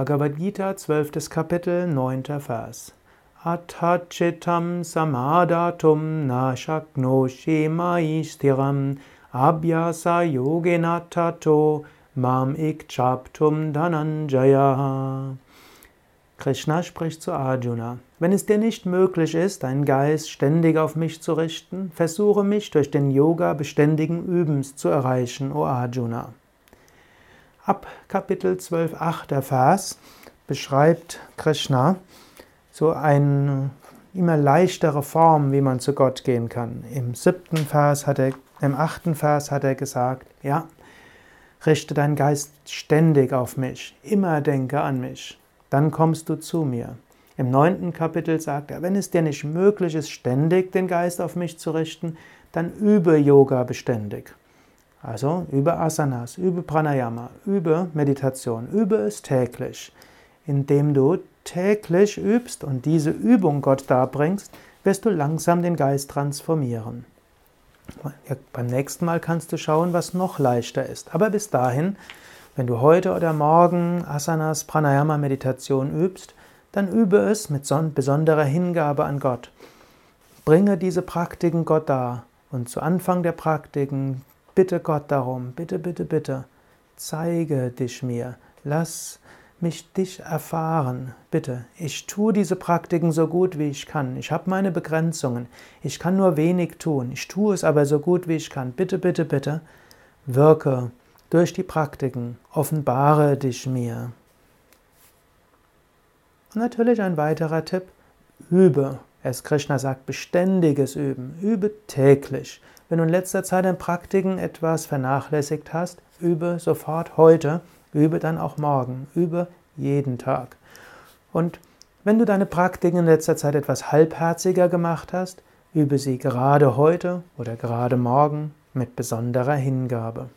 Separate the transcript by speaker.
Speaker 1: Bhagavad Gita, 12. Kapitel, 9. Vers. Atachitam samadatum na shaknoshi mai stiram abhyasa yogena mam ikchaptum dhananjaya. Krishna spricht zu Arjuna. Wenn es dir nicht möglich ist, deinen Geist ständig auf mich zu richten, versuche mich durch den Yoga beständigen Übens zu erreichen, o Arjuna. Ab Kapitel 12, 8. Vers beschreibt Krishna so eine immer leichtere Form, wie man zu Gott gehen kann. Im siebten Vers hat er, im achten Vers hat er gesagt, ja, richte deinen Geist ständig auf mich, immer denke an mich, dann kommst du zu mir. Im neunten Kapitel sagt er, wenn es dir nicht möglich ist, ständig den Geist auf mich zu richten, dann übe Yoga beständig. Also übe Asanas, übe Pranayama, übe Meditation, übe es täglich. Indem du täglich übst und diese Übung Gott darbringst, wirst du langsam den Geist transformieren. Beim nächsten Mal kannst du schauen, was noch leichter ist. Aber bis dahin, wenn du heute oder morgen Asanas, Pranayama, Meditation übst, dann übe es mit besonderer Hingabe an Gott. Bringe diese Praktiken Gott dar und zu Anfang der Praktiken Bitte Gott darum, bitte, bitte, bitte, zeige dich mir, lass mich dich erfahren, bitte. Ich tue diese Praktiken so gut wie ich kann. Ich habe meine Begrenzungen. Ich kann nur wenig tun. Ich tue es aber so gut wie ich kann. Bitte, bitte, bitte, wirke durch die Praktiken, offenbare dich mir. Und natürlich ein weiterer Tipp, übe. Es Krishna sagt, beständiges Üben, übe täglich. Wenn du in letzter Zeit in Praktiken etwas vernachlässigt hast, übe sofort heute, übe dann auch morgen, übe jeden Tag. Und wenn du deine Praktiken in letzter Zeit etwas halbherziger gemacht hast, übe sie gerade heute oder gerade morgen mit besonderer Hingabe.